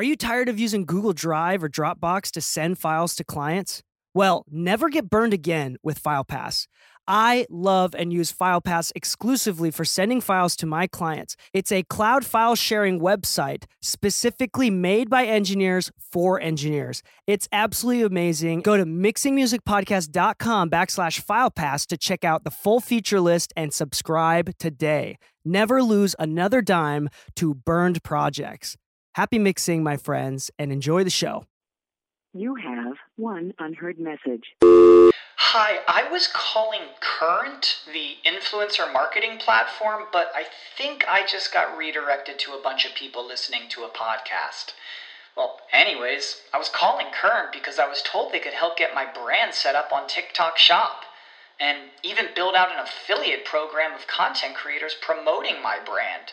Are you tired of using Google Drive or Dropbox to send files to clients? Well, never get burned again with FilePass. I love and use FilePass exclusively for sending files to my clients. It's a cloud file sharing website specifically made by engineers for engineers. It's absolutely amazing. Go to mixingmusicpodcast.com backslash FilePass to check out the full feature list and subscribe today. Never lose another dime to burned projects. Happy mixing, my friends, and enjoy the show. You have one unheard message. Hi, I was calling Current, the influencer marketing platform, but I think I just got redirected to a bunch of people listening to a podcast. Well, anyways, I was calling Current because I was told they could help get my brand set up on TikTok Shop and even build out an affiliate program of content creators promoting my brand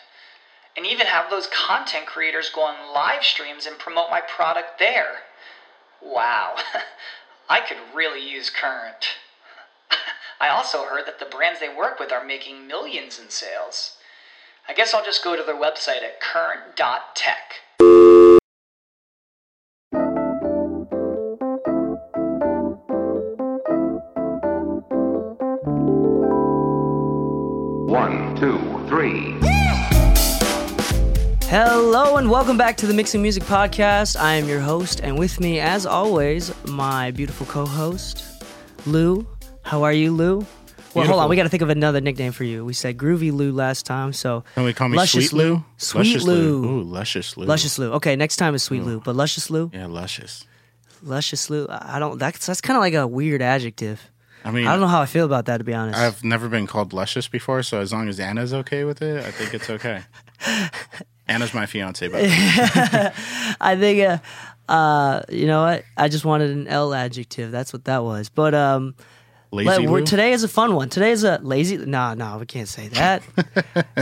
and even have those content creators go on live streams and promote my product there. Wow, I could really use Current. I also heard that the brands they work with are making millions in sales. I guess I'll just go to their website at current.tech. Hello and welcome back to the Mixing Music Podcast. I am your host, and with me, as always, my beautiful co-host, Lou. How are you, Lou? Well, hold Beautiful. on. We got to think of another nickname for you. We said Groovy Lou last time, so Can we call me Luscious Sweet Lou? Sweet Luscious Lou. Ooh, Luscious Lou. Luscious Lou. Okay, next time is Sweet Lou, but Luscious Lou, Yeah, Luscious. Luscious Lou. I I don't. That's that's kind of like a weird adjective. I mean, I don't know how I feel about that, to be honest. I've never been called Luscious before, so as long as Anna's okay with it, I think it's okay. Anna's my fiance, but I think, uh, uh, you know what? I just wanted an L adjective. That's what that was. But um, lazy let- we're, Lou. today is a fun one. Today is a lazy. No, no, we can't say that.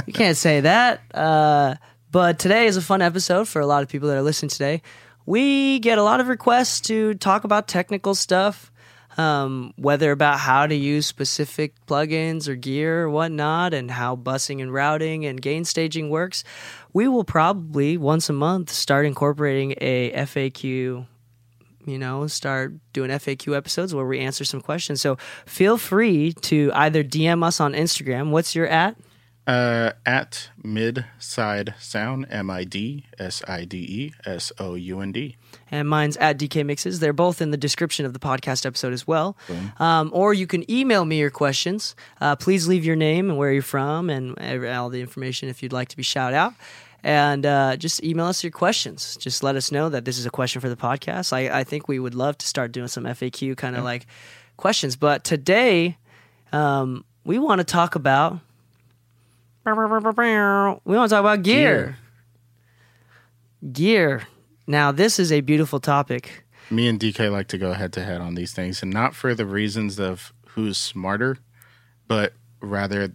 we can't say that. Uh, but today is a fun episode for a lot of people that are listening today. We get a lot of requests to talk about technical stuff, um, whether about how to use specific plugins or gear or whatnot, and how busing and routing and gain staging works. We will probably once a month start incorporating a FAQ you know, start doing FAQ episodes where we answer some questions. So feel free to either DM us on Instagram. What's your at? uh, at Mid Side Sound, M I D S I D E S O U N D. And mine's at DK Mixes. They're both in the description of the podcast episode as well. Um, or you can email me your questions. Uh, please leave your name and where you're from and all the information if you'd like to be shout out. And uh, just email us your questions. Just let us know that this is a question for the podcast. I, I think we would love to start doing some FAQ kind of like questions. But today, um, we want to talk about. We want to talk about gear. Gear. Now, this is a beautiful topic. Me and DK like to go head to head on these things, and not for the reasons of who's smarter, but rather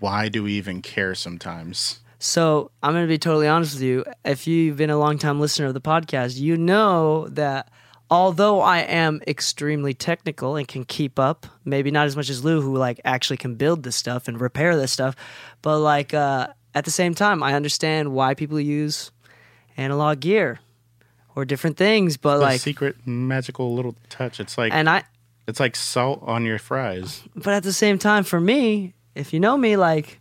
why do we even care sometimes? So I'm going to be totally honest with you. If you've been a long time listener of the podcast, you know that although I am extremely technical and can keep up, maybe not as much as Lou, who like actually can build this stuff and repair this stuff, but like uh, at the same time, I understand why people use analog gear or different things. But The like, secret magical little touch. It's like and I, it's like salt on your fries. but at the same time, for me, if you know me, like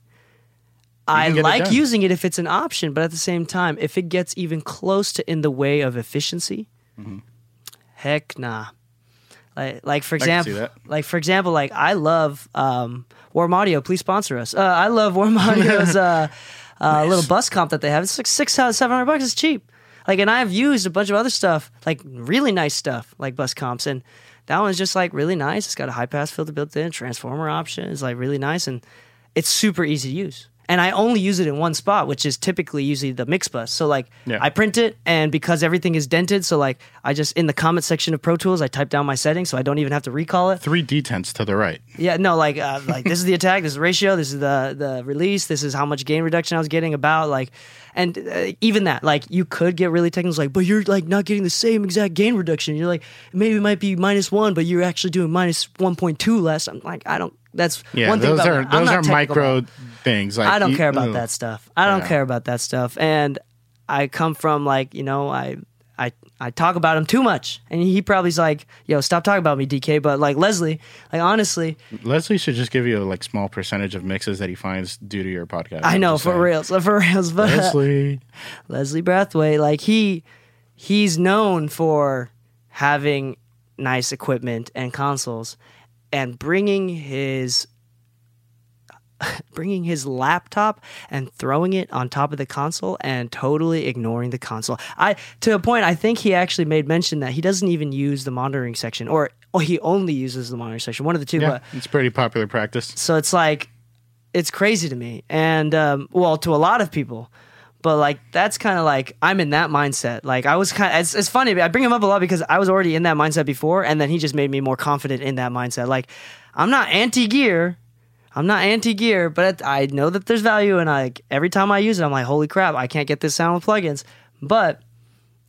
I get it like using it if it's an option, but at the same time, if it gets even close to in the way of efficiency, Mm-hmm. heck nah. Like, like for I can see example, like for example, like I love um, Warm Audio. Please sponsor us. Uh, I love Warm Audio's uh, uh, little bus comp that they have. It's like six seven hundred bucks. It's cheap. Like, and I've used a bunch of other stuff, like really nice stuff, like bus comps, and that one's just like really nice. It's got a high pass filter built in, transformer option. It's like really nice, and it's super easy to use. And I only use it in one spot, which is typically usually the mix bus. So like Yeah. I print it, and because everything is dented, so like I just in the comment section of Pro Tools, I type down my settings, so I don't even have to recall it. Three detents to the right. Yeah, no, like uh, like this is the attack, this is the ratio, this is the the release, this is how much gain reduction I was getting about like, and uh, even that, like you could get really technical, like, but you're like not getting the same exact gain reduction. You're like maybe it might be minus one, but you're actually doing minus one point two less. I'm like, I don't. That's Yeah, one thing those about are those are micro about things. Like I don't you- care about ugh. that stuff. I don't Yeah. care about that stuff. And I come from like you know I I I talk about him too much, and he probably's like, "Yo, stop talking about me, DK." But like Leslie, like honestly, Leslie should just give you a like small percentage of mixes that he finds due to your podcast. I know for real. for reals. But Leslie, Leslie Brathwaite, like he he's known for having nice equipment and consoles and bringing his bringing his laptop and throwing it on top of the console and totally ignoring the console. I to a point I think he actually made mention that he doesn't even use the monitoring section or or he only uses the monitoring section. One of the two, yeah, but it's pretty popular practice. so it's like it's crazy to me and um, well to a lot of people but like that's kind of like i'm in that mindset like i was kind of it's, it's funny i bring him up a lot because i was already in that mindset before and then he just made me more confident in that mindset like i'm not anti-gear i'm not anti-gear but i know that there's value and like every time i use it i'm like holy crap i can't get this sound with plugins but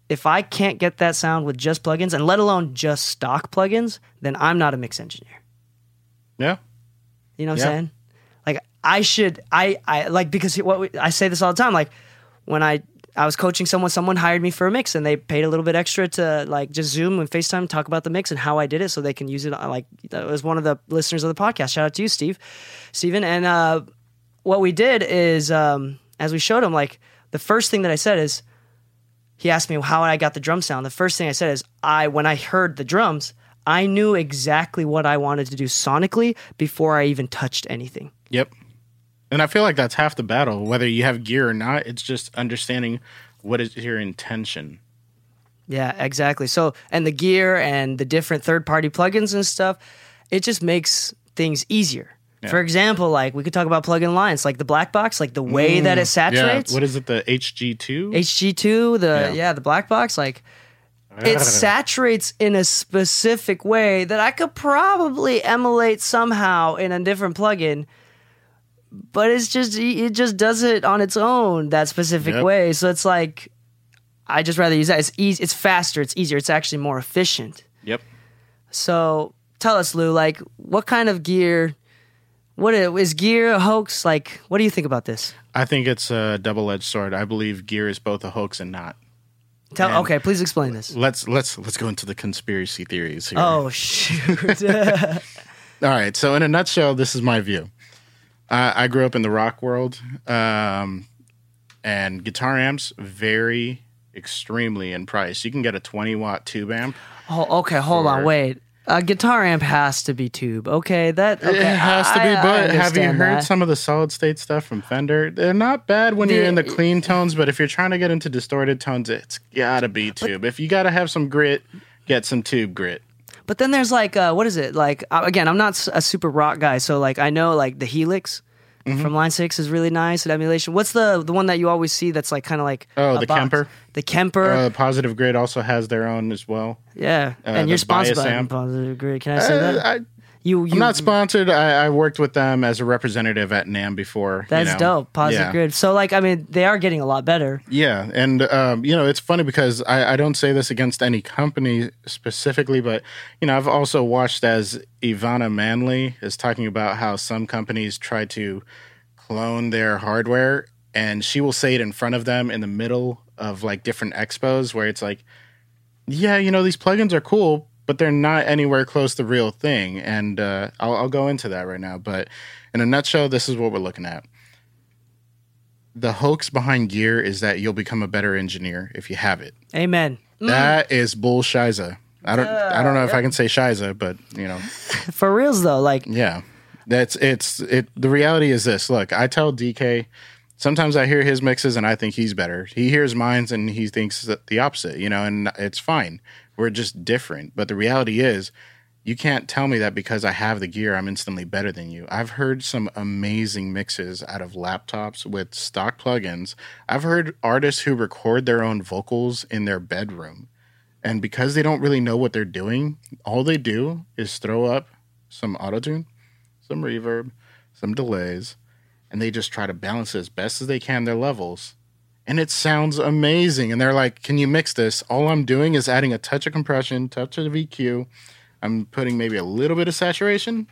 if i can't get that sound with just plugins and let alone just stock plugins then i'm not a mix engineer Yeah, you know what Yeah. I'm saying? Like I should I I like because what we, I say this all the time like when I I was coaching someone someone hired me for a mix and they paid a little bit extra to like just Zoom and FaceTime talk about the mix and how I did it so they can use it on, like that was one of the listeners of the podcast. Shout out to you Steve. Steven and uh what we did is um as we showed him like the first thing that I said is he asked me how I got the drum sound. The first thing I said is I when I heard the drums, I knew exactly what I wanted to do sonically before I even touched anything. yep. And I feel like that's half the battle. Whether you have gear or not, it's just understanding what is your intention. Yeah, exactly. So, and the gear and the different third party plugins and stuff, it just makes things easier. For example, like we could talk about plugin lines, like the black box, like the way that it saturates. Mm, Yeah. What is it? The HG two. HG2, the Yeah. yeah. the black box, like it saturates in a specific way that I could probably emulate somehow in a different plugin. But it's just it just does it on its own that specific Yep. way. So it's like I just rather use that. It's easy. It's faster. It's easier. It's actually more efficient. Yep. So tell us, Lou, like what kind of gear? What is is gear a hoax? Like, what do you think about this? I think it's a double edged sword. I believe gear is both a hoax and not. Tell. And- okay, please explain this. Let's let's let's go into the conspiracy theories here. Oh shoot! All right. So, in a nutshell, this is my view. I I grew up in the rock world, um, and guitar amps vary extremely in price. You can get a 20 watt tube amp. Oh, okay, hold on, wait. A guitar amp has to be tube. Okay, that okay, it has to be, I- I but have you heard that. some of the solid state stuff from Fender? They're not bad when you're in the The- clean tones, but if you're trying to get into distorted tones, it's gotta be tube. If you gotta have some grit, get some tube grit. But then there's like, uh, what is it? Like uh, again, I'm not a super rock guy, so like I know like the Helix Mm-hmm. from Line Six is really nice at emulation. What's the the one that you always see that's like kind of like Oh, the box? Kemper? The Kemper, Uh, Positive Grid also has their own as well. yeah. uh, and you're sponsored by. Positive Grid. Can I say Uh, that? I, you, you, I'm not sponsored. I, I worked with them as a representative at NAMM before. you That's know. dope. Positive yeah. Grid. So like, I mean, they are getting a lot better. Yeah, and um, you know it's funny because I, I don't say this against any company specifically, but you know I've also watched as EveAnna Manley is talking about how some companies try to clone their hardware, and she will say it in front of them in the middle of like different expos where it's like, yeah, you know these plugins are cool, but they're not anywhere close to the real thing, and uh, I'll, I'll go into that right now. But in a nutshell, this is what we're looking at the hoax behind gear is that you'll become a better engineer if you have it. Amen. That is bull shiza. I don't I don't know if I can say shiza, but you know, For reals though, like yeah. That's it's it the reality is this. Look, I tell DK sometimes I hear his mixes and I think he's better. He hears mines and he thinks that the opposite, you know, and it's fine. We're just different. But the reality is you can't tell me that because I have the gear, I'm instantly better than you. I've heard some amazing mixes out of laptops with stock plugins. I've heard artists who record their own vocals in their bedroom. And because they don't really know what they're doing, all they do is throw up some autotune, some reverb, some delays, and they just try to balance as best as they can their levels. And it sounds amazing. And they're like, Can you mix this? All I'm doing is adding a touch of compression, touch of EQ. I'm putting maybe a little bit of saturation,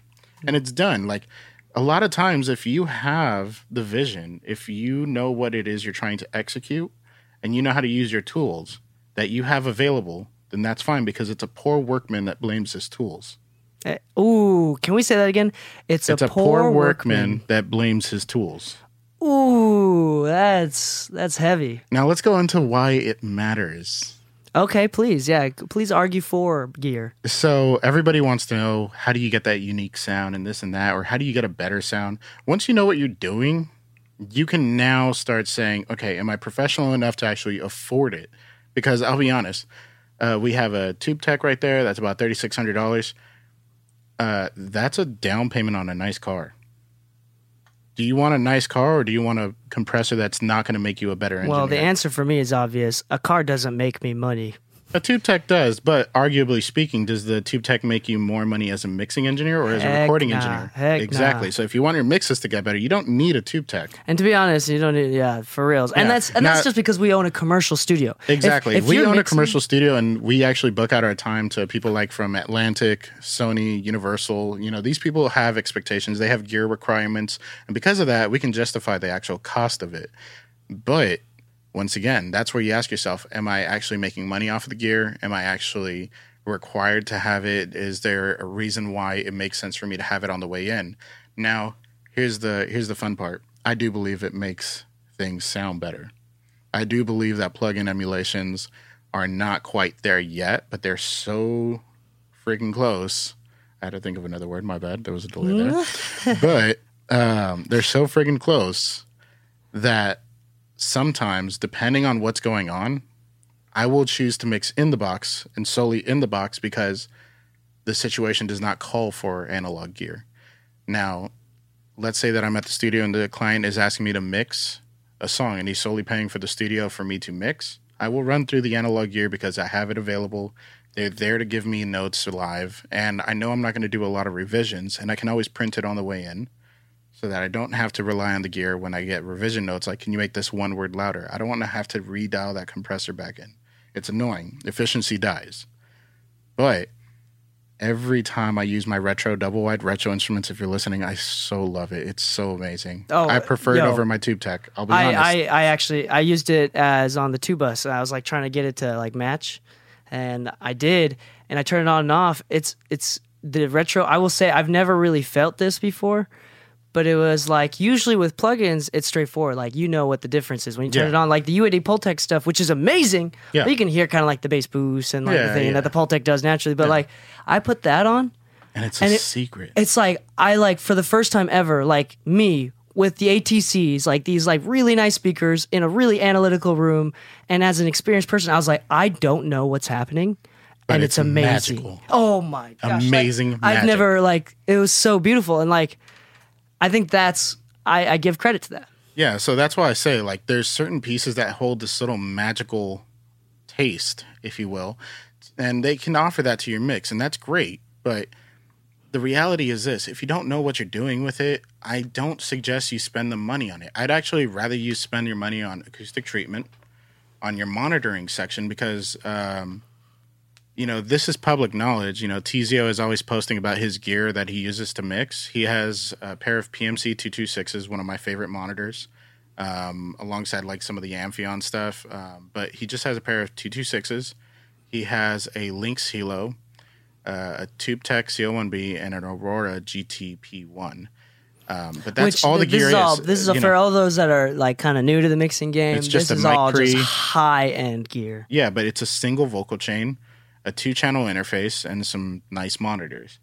and it's done. Like a lot of times, if you have the vision, if you know what it is you're trying to execute, and you know how to use your tools that you have available, then that's fine because it's a poor workman that blames his tools. Eh, Ooh, can we say that again? It's, It's a, poor, workman that blames his tools. Ooh, that's that's heavy. Now let's go into why it matters. Okay, please, yeah, please argue for gear. So everybody wants to know how do you get that unique sound and this and that, or how do you get a better sound? Once you know what you're doing, you can now start saying, okay, am I professional enough to actually afford it? Because I'll be honest, uh, we have a tube tech right there that's about thirty six hundred dollars. Uh, that's a down payment on a nice car. Do you want a nice car or do you want a compressor that's not going to make you a better engineer? Well, the answer for me is obvious. A car doesn't make me money. A tube tech does, but arguably speaking, does the tube tech make you more money as a mixing engineer or as a recording nah. engineer? Heck exactly. nah. So if you want your mixes to get better, you don't need a tube tech. And to be honest, you don't need, yeah, for reals. And Yeah. that's and Now- that's just because we own a commercial studio. Exactly. if we you're own a commercial studio and we actually book out our time to people like from Atlantic, Sony, Universal. You know, these people have expectations, they have gear requirements. And because of that, we can justify the actual cost of it. But once again, that's where you ask yourself, am I actually making money off of the gear? Am I actually required to have it? Is there a reason why it makes sense for me to have it on the way in? Now, here's the here's the fun part. I do believe it makes things sound better. I do believe that plugin emulations are not quite there yet, but they're so freaking close. I had to think of another word. My bad. There was a delay there. but um, they're so friggin' close that sometimes, depending on what's going on, I will choose to mix in the box and solely in the box because the situation does not call for analog gear. Now, let's say that I'm at the studio and the client is asking me to mix a song and he's solely paying for the studio for me to mix. I will run through the analog gear because I have it available. They're there to give me notes live, and I know I'm not going to do a lot of revisions, and I can always print it on the way in so that I don't have to rely on the gear when I get revision notes like, can you make this one word louder? I don't want to have to redial that compressor back in. It's annoying. Efficiency dies. But every time I use my retro double wide retro instruments, if you're listening, I so love it. It's so amazing. Oh, I prefer it over my tube tech. I'll be I, honest. I, I actually I used it as on the tube bus. I was like trying to get it to like match, and I did, and I turned it on and off. It's it's the retro. I will say I've never really felt this before, but it was like usually with plugins it's straightforward. Like you know what the difference is when you turn Yeah. it on. Like the UAD Pultec stuff, which is amazing. Yeah. you can hear kind of like the bass boost and like Yeah, the thing yeah. that the Pultec does naturally. But like I put that on and it's a it- secret. it's like I like for the first time ever, like me with the ATCs, like these like really nice speakers in a really analytical room, and as an experienced person, I was like, I don't know what's happening. But and it's it's, amazing. magical. Oh my gosh. like, Amazing I've never like it was so beautiful and like I think that's I, I give credit to that. Yeah, so that's why I say like there's certain pieces that hold this little magical taste, if you will, and they can offer that to your mix, and that's great. But the reality is this: if you don't know what you're doing with it, I don't suggest you spend the money on it. I'd actually rather you spend your money on acoustic treatment, on your monitoring section, because um, you know, this is public knowledge. You know, Teezio is always posting about his gear that he uses to mix. He has a pair of PMC 226s, one of my favorite monitors, um, alongside like some of the Amphion stuff. Um, but he just has a pair of 226s. He has a Lynx Hilo, uh, a TubeTech CL1B, and an Aurora GTP1. Um, but that's Which all the gear is. All, this is you for know. all those that are like kind of new to the mixing game. It's just this is all just high end gear. Yeah, but it's a single vocal chain, a two channel interface, and some nice monitors.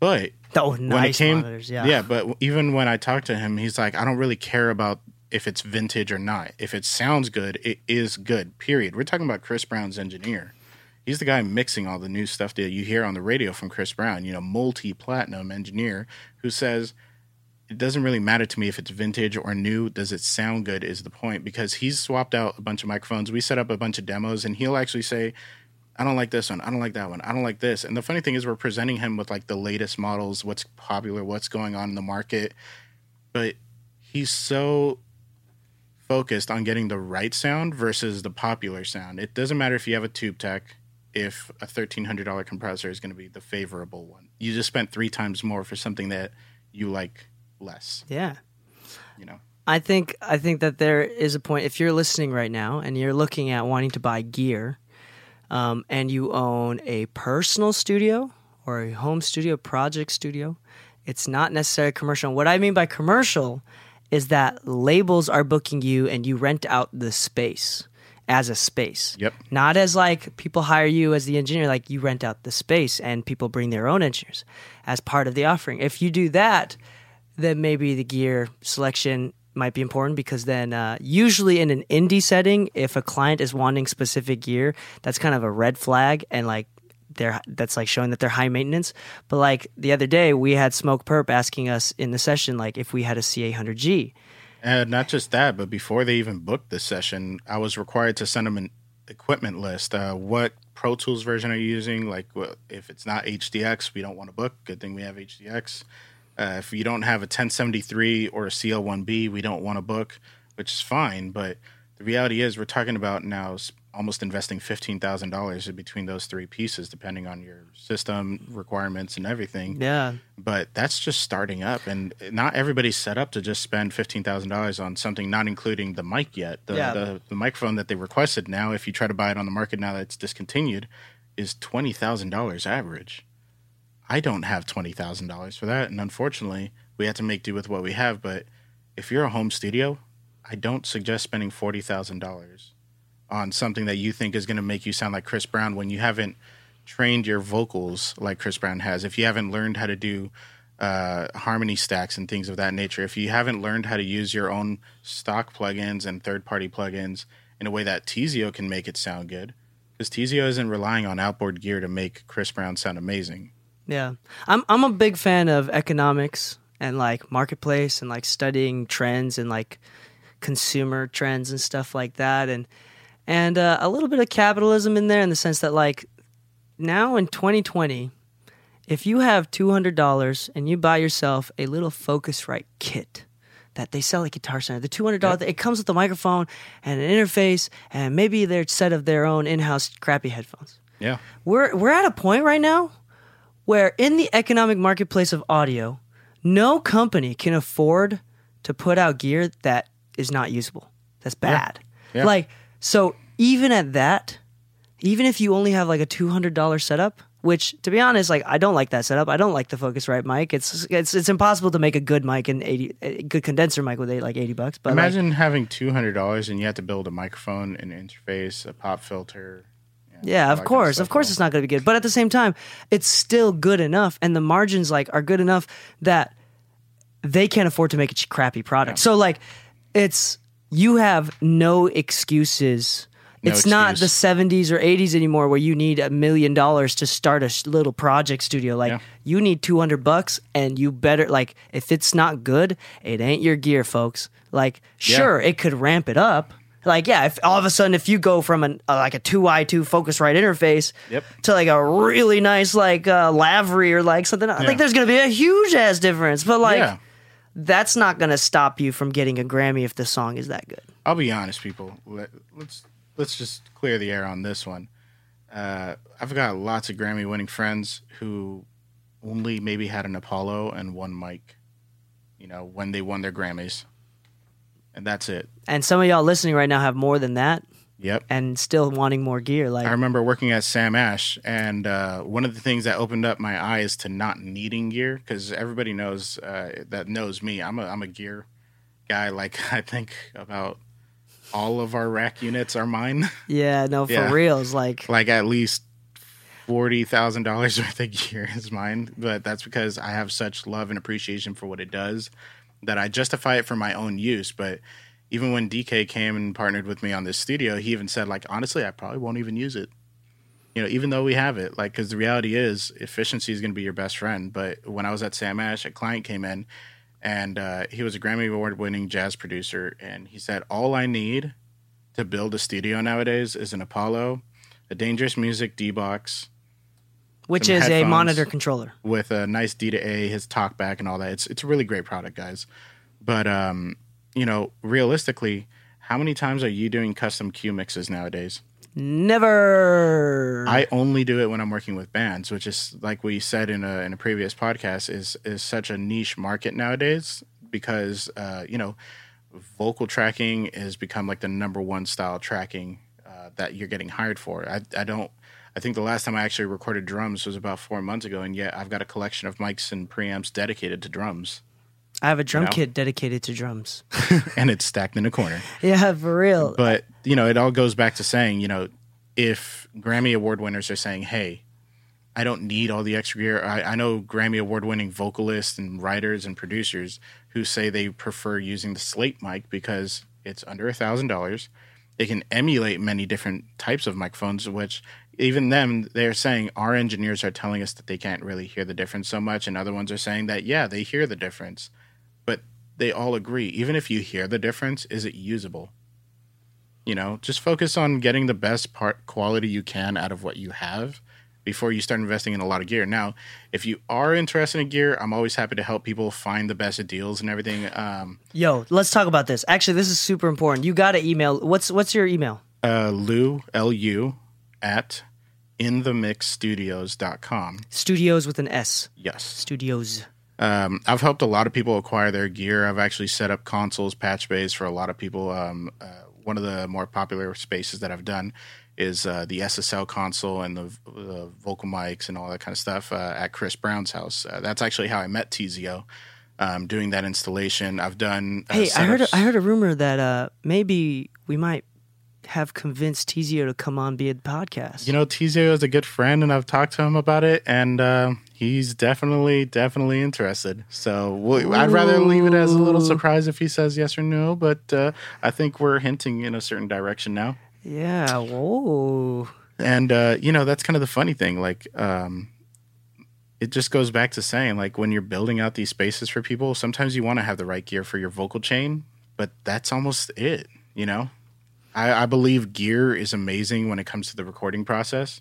But Oh, when it nice came, monitors. Yeah. but even when I talked to him, he's like, I don't really care about if it's vintage or not. If it sounds good, it is good. Period. We're talking about Chris Brown's engineer. He's the guy mixing all the new stuff that you hear on the radio from Chris Brown. You know, multi platinum engineer who says it doesn't really matter to me if it's vintage or new. Does it sound good? Is the point because he's swapped out a bunch of microphones. We set up a bunch of demos, and he'll actually say, I don't like this one. I don't like that one. I don't like this. And the funny thing is, we're presenting him with like the latest models, what's popular, what's going on in the market. But he's so focused on getting the right sound versus the popular sound. It doesn't matter if you have a tube tech, if a $1,300 compressor is going to be the favorable one. You just spent three times more for something that you like less, yeah. you know? I think I think that there is a point if you're listening right now and you're looking at wanting to buy gear, um, and you own a personal studio or a home studio, project studio, it's not necessarily commercial. What I mean by commercial is that labels are booking you and you rent out the space as a space. Yep. Not as like people hire you as the engineer, like you rent out the space and people bring their own engineers as part of the offering. If you do that, then maybe the gear selection might be important because then uh, usually in an indie setting, if a client is wanting specific gear, that's kind of a red flag and like they're that's like showing that they're high maintenance. But like the other day, we had Smokepurpp asking us in the session like if we had a CA100G. And not just that, but before they even booked the session, I was required to send them an equipment list. Uh, what Pro Tools version are you using? Like, wh- if it's not HDX, we don't want to book. Good thing we have HDX. Uh, if you don't have a 1073 or a CL1B, we don't want to book, which is fine. But the reality is, we're talking about now almost investing $15,000 between those three pieces, depending on your system requirements and everything Yeah. but that's just starting up and not everybody's set up to just spend $15000 on something not including the mic yet the, Yeah. the, the microphone that they requested now if you try to buy it on the market now that it's discontinued is $20000 average i don't have $20000 for that and unfortunately we have to make do with what we have but if you're a home studio i don't suggest spending $40000 on something that you think is going to make you sound like chris brown when you haven't trained your vocals like Chris Brown has, if you haven't learned how to do uh, harmony stacks and things of that nature, if you haven't learned how to use your own stock plugins and third party plugins in a way that Teezio can make it sound good, because Teezio isn't relying on outboard gear to make Chris Brown sound amazing. Yeah. I'm I'm a big fan of economics and like marketplace and like studying trends and like consumer trends and stuff like that and and uh, a little bit of capitalism in there in the sense that like now in 2020 if you have $200 and you buy yourself a little Focusrite kit that they sell at Guitar Center, the $200, it comes with a microphone and an interface and maybe their set of their own in-house crappy headphones Yeah. we're we're at a point right now where in the economic marketplace of audio, no company can afford to put out gear that is not usable. That's bad. Yeah. Like so even at that, even if you only have like a $200 setup, which to be honest, like I don't like that setup. I don't like the Focusrite mic. It's it's it's impossible to make a good mic and 80 a good condenser mic with eight, like 80 bucks, but like, Imagine having $200 and you have to build a microphone, an interface, a pop filter. Yeah, of course. Of course it's not going to be good. But at the same time, it's still good enough and the margins like are good enough that they can't afford to make a crappy product. So like it's you have no excuses. No it's not the 70s or 80s anymore where you need a million dollars to start a sh- little project studio. Like Yeah. you need 200 bucks and you better like if it's not good, it ain't your gear, folks. Like Yeah. sure, it could ramp it up. Like yeah, if all of a sudden if you go from an uh, like a 2i2 Focusrite interface Yep. to like a really nice like uh, Lavry or like something, I Yeah. think there's going to be a huge ass difference. But like yeah. that's not going to stop you from getting a Grammy if the song is that good. I'll be honest, people. Let, let's let's just clear the air on this one. Uh, I've got lots of Grammy winning friends who only maybe had an Apollo and one mic. You know, when they won their Grammys, and that's it. And some of y'all listening right now have more than that Yep. and still wanting more gear. Like I remember working at Sam Ash, and uh, one of the things that opened up my eyes to not needing gear, because everybody knows uh, that knows me. I'm a I'm a gear guy. Like I think about all of our rack units are mine. yeah, no, for Yeah. real. It's like like at least forty thousand dollars worth of gear is mine. But that's because I have such love and appreciation for what it does that I justify it for my own use. But even when DK came and partnered with me on this studio, he even said like honestly, I probably won't even use it. You know, even though we have it, like, because the reality is efficiency is going to be your best friend. But when I was at Sam Ash, a client came in and uh, he was a Grammy Award winning jazz producer. And he said, All I need to build a studio nowadays is an Apollo, a Dangerous Music D box which is a monitor controller. with a nice D to A, his talkback and all that. It's it's a really great product, guys. But um, you know, realistically, how many times are you doing custom Q mixes nowadays? Never. I only do it when I'm working with bands, which is like we said in a in a previous podcast, is is such a niche market nowadays because uh, you know vocal tracking has become like the number one style tracking uh, that you're getting hired for. I, I don't. I think the last time I actually recorded drums was about four months ago, and yet I've got a collection of mics and preamps dedicated to drums, I have a drum know? kit dedicated to drums. and it's stacked in a corner. yeah, for real. But you know, it all goes back to saying, you know, if Grammy Award winners are saying, "Hey, I don't need all the extra gear," I, I know Grammy Award winning vocalists and writers and producers who say they prefer using the Slate mic because it's under a thousand dollars. They can emulate many different types of microphones, which even them they're saying our engineers are telling us that they can't really hear the difference so much, and other ones are saying that yeah, they hear the difference, but they all agree. Even if you hear the difference, is it usable? you know just focus on getting the best part quality you can out of what you have before you start investing in a lot of gear now if you are interested in gear i'm always happy to help people find the best deals and everything um, Yo, let's talk about this. Actually, this is super important. You got to email. What's what's your email? uh, lou lu at inthemixstudios.com Studios with an S. yes Studios. Um, I've helped a lot of people acquire their gear. I've actually set up consoles, patch bays for a lot of people. Um, uh, one of the more popular spaces that I've done is uh, the SSL console and the, the vocal mics and all that kind of stuff uh, at Chris Brown's house. Uh, that's actually how I met Teezio. Um, doing that installation, I've done. Uh, Hey, I heard a, I heard a rumor that uh, maybe we might have convinced Teezio to come on be a podcast. You know, Teezio is a good friend, and I've talked to him about it, and uh, he's definitely, definitely interested. So we I'd rather leave it as a little surprise if he says yes or no, but uh, I think we're hinting in a certain direction now. yeah. Whoa. And uh, you know, that's kind of the funny thing. Like, um, it just goes back to saying, like, when you're building out these spaces for people, sometimes you want to have the right gear for your vocal chain, but that's almost it. You know, I, I believe gear is amazing when it comes to the recording process,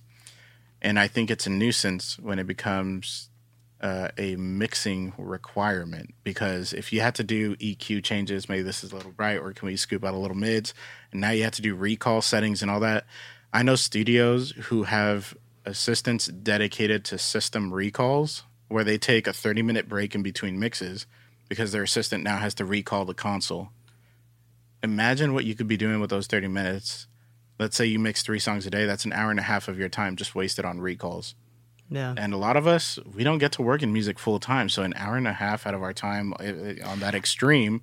and I think it's a nuisance when it becomes uh, a mixing requirement because if you had to do EQ changes, maybe this is a little bright, or can we scoop out a little mids, and now you have to do recall settings and all that. I know studios who have assistants dedicated to system recalls where they take a 30 minute break in between mixes because their assistant now has to recall the console. Imagine what you could be doing with those 30 minutes. Let's say you mix three songs a day, that's an hour and a half of your time just wasted on recalls. Yeah. And a lot of us, we don't get to work in music full time. So an hour and a half out of our time uh, uh, on that extreme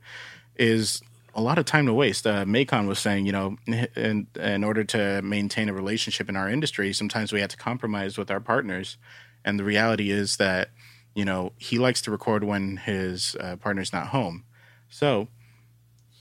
is a lot of time to waste. Uh, Macon was saying, you know, in, in order to maintain a relationship in our industry, sometimes we have to compromise with our partners. And the reality is that, you know, he likes to record when his uh, partner's not home. So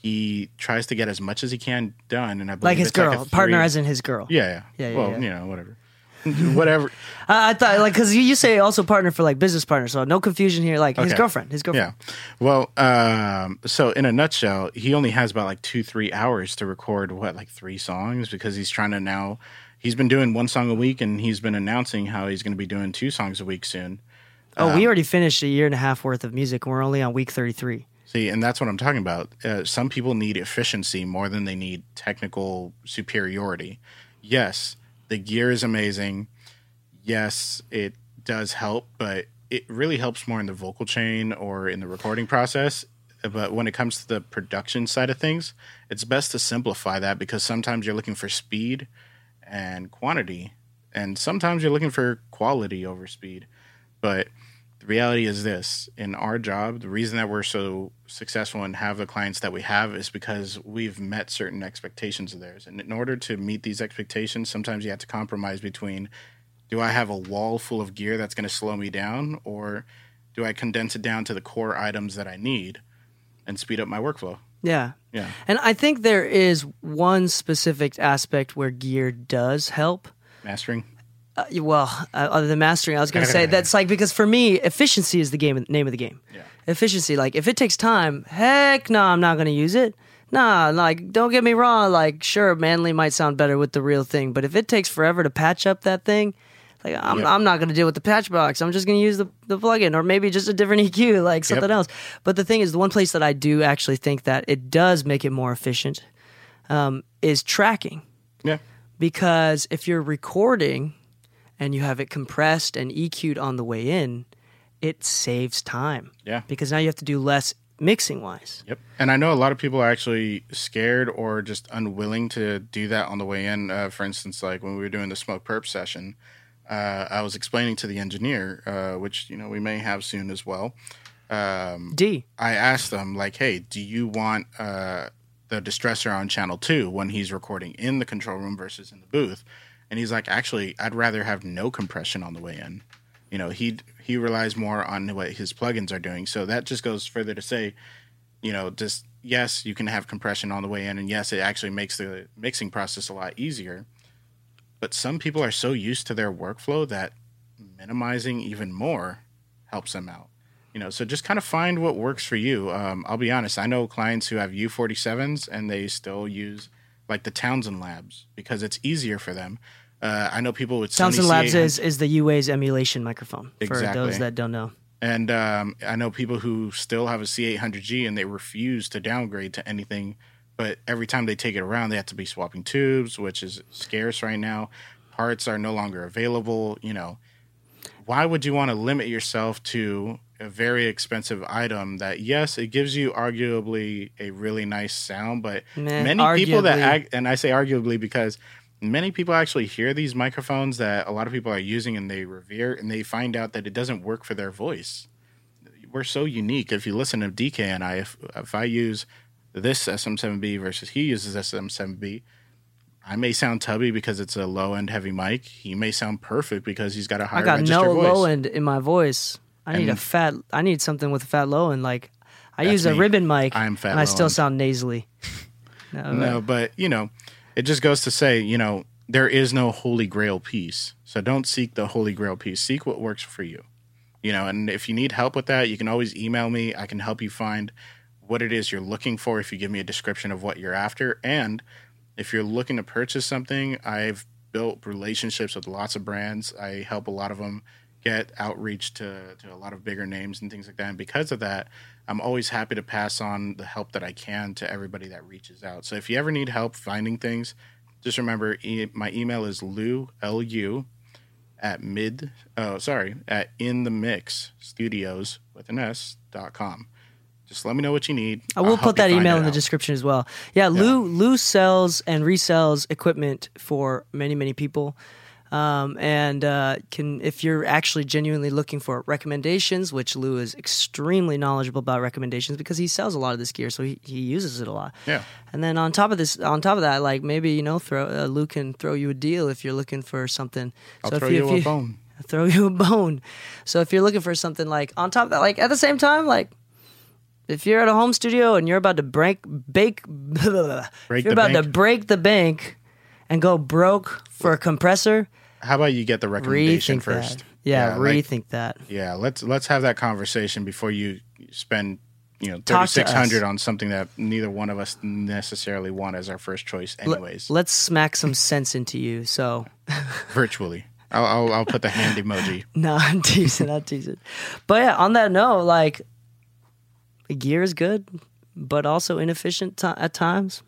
he tries to get as much as he can done. And I believe Like his it's like girl, partner as in his girl. yeah, yeah, Yeah, Well, yeah. you know, whatever, whatever. I, I thought like because you, you say also partner for like business partner, so no confusion here. Like his girlfriend, his girlfriend. Yeah. Well, um, so in a nutshell, he only has about like two, three hours to record what, like three songs because he's trying to now. He's been doing one song a week, and he's been announcing how he's going to be doing two songs a week soon. Oh, Um, we already finished a year and a half worth of music, and we're only on week thirty-three. See, and that's what I'm talking about. Uh, some people need efficiency more than they need technical superiority. Yes, the gear is amazing. Yes, it does help, but it really helps more in the vocal chain or in the recording process. But when it comes to the production side of things, it's best to simplify that because sometimes you're looking for speed and quantity, and sometimes you're looking for quality over speed. But the reality is this. In our job the reason that we're so successful and have the clients that we have is because we've met certain expectations of theirs. And in order to meet these expectations sometimes you have to compromise between do i have a wall full of gear that's going to slow me down or do i condense it down to the core items that i need and speed up my workflow? Yeah, yeah. And I think there is one specific aspect where gear does help. mastering Uh, well, uh, other than mastering, I was going to say that's like because for me, efficiency is the game name of the game. Yeah. Efficiency, like if it takes time, heck no, I'm not going to use it. Nah, like don't get me wrong. Like sure, Manley might sound better with the real thing, but if it takes forever to patch up that thing, like I'm, Yeah. I'm not going to deal with the patch box. I'm just going to use the the plugin or maybe just a different EQ, like something else. But the thing is, the one place that I do actually think that it does make it more efficient um, is tracking yeah because if you're recording and you have it compressed and EQ'd on the way in, it saves time. Yeah. Because now you have to do less mixing wise. Yep. And I know a lot of people are actually scared or just unwilling to do that on the way in. Uh, for instance, like when we were doing the Smokepurpp session, uh, I was explaining to the engineer, uh, which you know we may have soon as well. Um, D. I asked them like, "Hey, do you want uh, the distressor on channel two when he's recording in the control room versus in the booth?" And he's like, "Actually, I'd rather have no compression on the way in." You know, he he relies more on what his plugins are doing. So that just goes further to say, you know, just yes, you can have compression on the way in, and yes, it actually makes the mixing process a lot easier. But some people are so used to their workflow that minimizing even more helps them out. You know, so just kind of find what works for you. Um, I'll be honest, I know clients who have U47s and they still use like the Townsend Labs because it's easier for them. Uh, I know people with Sony Townsend Labs is, is the UA's emulation microphone for those that don't know. And um, I know people who still have a C800G and they refuse to downgrade to anything. But every time they take it around, they have to be swapping tubes, which is scarce right now. Parts are no longer available. You know, why would you want to limit yourself to a very expensive item that, yes, it gives you arguably a really nice sound, but many people that act, and I say arguably because many people actually hear these microphones that a lot of people are using and they revere and they find out that it doesn't work for their voice. We're so unique. If you listen to DK and I, if, if I use this SM7B versus he uses SM7B, I may sound tubby because it's a low end heavy mic. He may sound perfect because he's got a higher I got no voice. low end in my voice. I need a fat. I need something with a fat low and Like I That's use a me. ribbon mic, I am fat and I still sound nasally. No, No, but you know, it just goes to say, you know, there is no holy grail piece. So don't seek the holy grail piece. Seek what works for you. You know, and if you need help with that, you can always email me. I can help you find what it is you're looking for if you give me a description of what you're after. And if you're looking to purchase something, I've built relationships with lots of brands. I help a lot of them get outreach to, to a lot of bigger names and things like that. And because of that, I'm always happy to pass on the help that I can to everybody that reaches out. So if you ever need help finding things, just remember e- my email is lou lu at mid oh sorry at in the mix studios with an s dot com. Just let me know what you need. I will I'll put that email in the out. description as well. Yeah, Lou Lou sells and resells equipment for many many people, um, and uh, can if you're actually genuinely looking for recommendations, which Lou is extremely knowledgeable about recommendations because he sells a lot of this gear, so he, he uses it a lot. Yeah. And then on top of this, on top of that, like maybe you know, throw uh, Lou can throw you a deal if you're looking for something. I'll so if throw you, you if a bone. throw you a bone. So if you're looking for something like on top of that, like at the same time, like if you're at a home studio and you're about to break bake, Break if you're about to break the bank and go broke for a compressor, How about you get the recommendation rethink first? that. Yeah, like- rethink that. Yeah, let's let's have that conversation before you spend you know thirty six hundred on something that neither one of us necessarily want as our first choice, anyways. let's smack some sense into you. So virtually, I'll, I'll I'll put the hand emoji. no, I'm teasing, I'm teasing. But yeah, on that note, like gear is good, but also inefficient at times.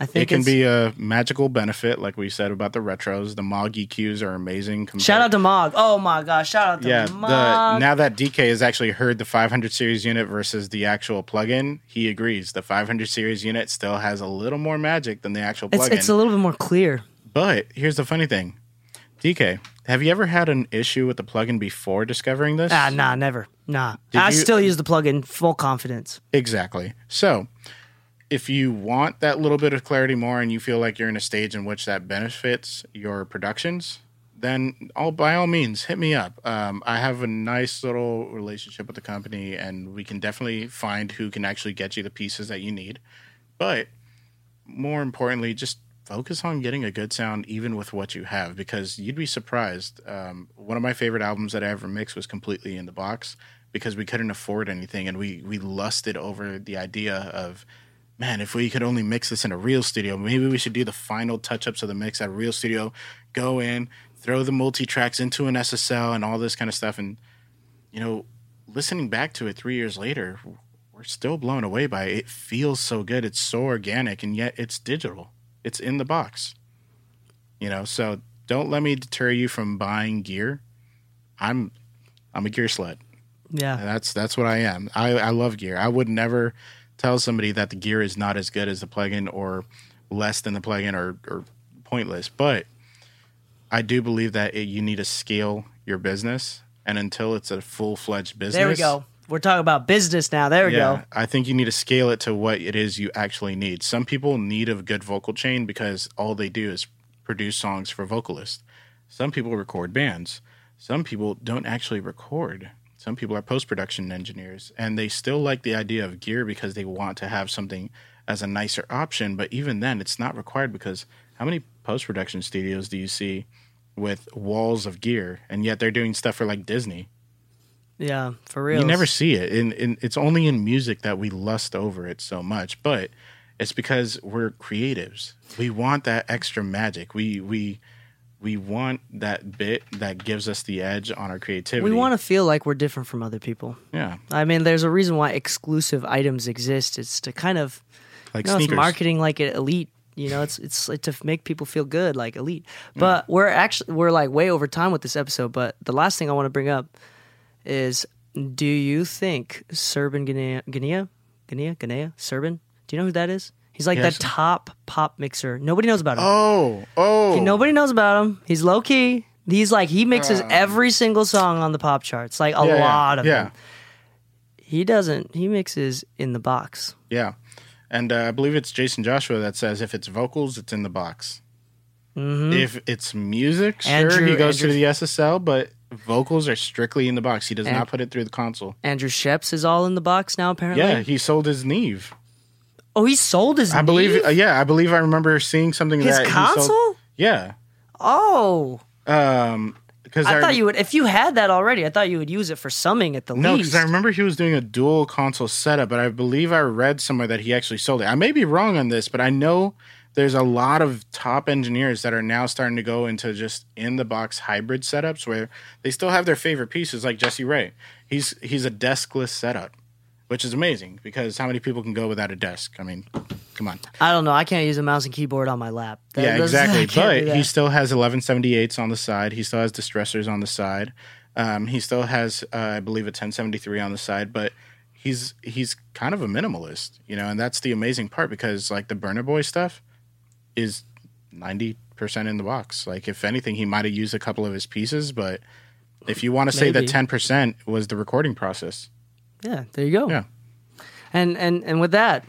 I think It can be a magical benefit, like we said about the retros. The Maag EQs are amazing. compared- Shout out to Maag. Oh my gosh, shout out to yeah. Maag. The now that DK has actually heard the 500 series unit versus the actual plugin, he agrees. The 500 series unit still has a little more magic than the actual it's plugin. it's a little bit more clear. But here's the funny thing, DK, have you ever had an issue with the plugin before discovering this? Ah, nah, never. Nah. Did I you- still use the plugin full confidence. Exactly. So, if you want that little bit of clarity more and you feel like you're in a stage in which that benefits your productions, then all by all means hit me up. Um, I have a nice little relationship with the company, and we can definitely find who can actually get you the pieces that you need. But more importantly, just focus on getting a good sound even with what you have because you'd be surprised. Um, one of my favorite albums that I ever mixed was completely in the box because we couldn't afford anything and we we lusted over the idea of man if we could only mix this in a real studio maybe we should do the final touch-ups of the mix at a real studio go in throw the multi-tracks into an ssl and all this kind of stuff and you know listening back to it three years later we're still blown away by it. It feels so good. It's so organic, and yet it's digital. It's in the box. You know, so don't let me deter you from buying gear. I'm I'm a gear slut. Yeah. That's that's what I am. I, I love gear. I would never tell somebody that the gear is not as good as the plugin or less than the plugin or, or pointless. But I do believe that it, you need to scale your business, and until it's a full fledged business, There we go. We're talking about business now. There we yeah, go. I think you need to scale it to what it is you actually need. Some people need a good vocal chain because all they do is produce songs for vocalists. Some people record bands. Some people don't actually record. Some people are post production engineers and they still like the idea of gear because they want to have something as a nicer option. But even then, it's not required because how many post production studios do you see with walls of gear and yet they're doing stuff for like Disney? Yeah, for real. You never see it. In it's only in music that we lust over it so much, but it's because we're creatives. We want that extra magic. We we we want that bit that gives us the edge on our creativity. We want to feel like we're different from other people. yeah, I mean, there's a reason why exclusive items exist. It's to kind of like you know, it's marketing like an elite. You know, it's it's like to make people feel good, like elite. But we're actually we're like way over time with this episode. But the last thing I want to bring up is: Do you think Serban Ghenea, Guinea, Guinea, Guinea, Serban? Do you know who that is? He's like Yes. the top pop mixer. Nobody knows about him. Oh, oh, Nobody knows about him. He's low key. He's like he mixes every single song on the pop charts, like a. Yeah, yeah, lot of yeah. them. He doesn't. He mixes in the box. yeah. And uh, I believe it's Jaycen Joshua that says if it's vocals, it's in the box. If it's music, sure, Mm-hmm. Andrew- he goes Andrew- through the SSL, but vocals are strictly in the box. He does not put it through the console. Andrew Scheps is all in the box now. Apparently. Yeah, he sold his Neve. Oh, he sold his. I believe, uh, yeah, I believe I remember seeing something his that he console. sold- yeah, Oh, um, because I thought you would. If you had that already, I thought you would use it for summing at the no, least. because I remember he was doing a dual console setup, but I believe I read somewhere that he actually sold it. I may be wrong on this, but I know there's a lot of top engineers that are now starting to go into just in the box hybrid setups where they still have their favorite pieces, like Jesse Ray. He's he's a deskless setup, which is amazing because how many people can go without a desk? I mean, come on. I don't know. I can't use a mouse and keyboard on my lap. That- yeah, exactly. I can't do But he still has 1178s on the side. He still has distressors on the side. Um, he still has, uh, I believe, a 1073 on the side. But he's he's kind of a minimalist, you know, and that's the amazing part because like the Burna Boy stuff is 90 percent in the box. Like if anything, he might have used a couple of his pieces, but if you want to say that 10 percent was the recording process, Yeah, there you go. Yeah. And and and with that,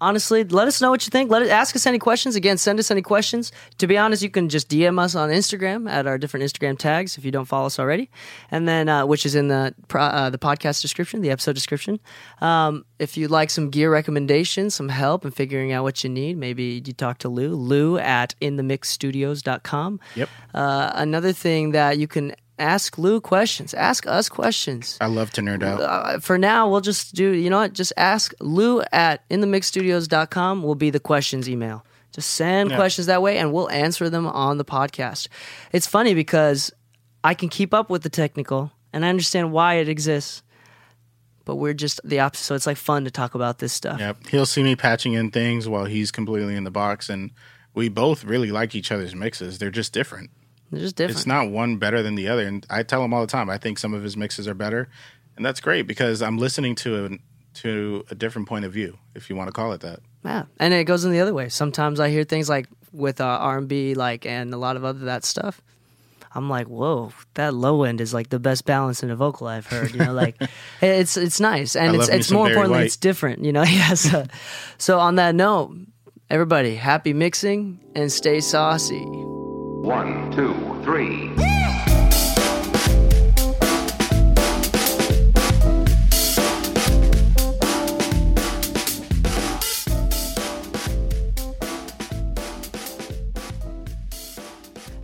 honestly, let us know what you think. Let it ask us any questions. Again, send us any questions. To be honest, you can just DM us on Instagram at our different Instagram tags if you don't follow us already, and then uh, which is in the uh, the podcast description, the episode description. Um, if you'd like some gear recommendations, some help in figuring out what you need, maybe you talk to Lou. Lou at inthemixstudios.com. Yep. Uh, another thing that you can ask Lou questions, ask us questions I love to nerd out. uh, for now, we'll just do, you know what? Just ask Lou at inthemixstudios.com will be the questions email. Just send Yeah. questions that way and we'll answer them on the podcast. It's funny because I can keep up with the technical and I understand why it exists, but we're just the opposite. So it's like fun to talk about this stuff. Yep. He'll see me patching in things while he's completely in the box. And we both really like each other's mixes. They're just different. They're just different. It's not one better than the other. And I tell him all the time, I think some of his mixes are better. And that's great because I'm listening to a, to a different point of view, if you want to call it that. Yeah, and it goes in the other way. Sometimes I hear things like with uh, R and B, like and a lot of other that stuff. I'm like, whoa, that low end is like the best balance in a vocal I've heard. You know, like it's it's nice, and I it's it's more importantly, White. it's different. You know, yeah. So, so on that note, everybody, happy mixing and stay saucy. One, two, three.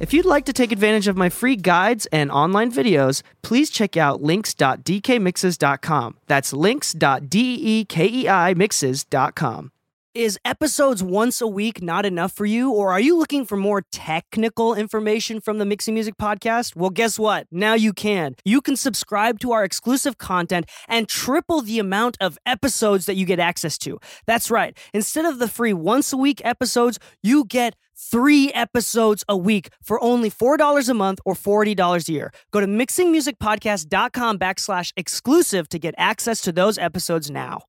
If you'd like to take advantage of my free guides and online videos, please check out links.dkmixes.com. That's links.dekeimixes.com. Is episodes once a week not enough for you, or are you looking for more technical information from the Mixing Music podcast? Well, guess what? Now you can. You can subscribe to our exclusive content and triple the amount of episodes that you get access to. That's right. Instead of the free once a week episodes, you get three episodes a week for only $4 a month or $40 a year. Go to mixingmusicpodcast.com backslash exclusive to get access to those episodes now.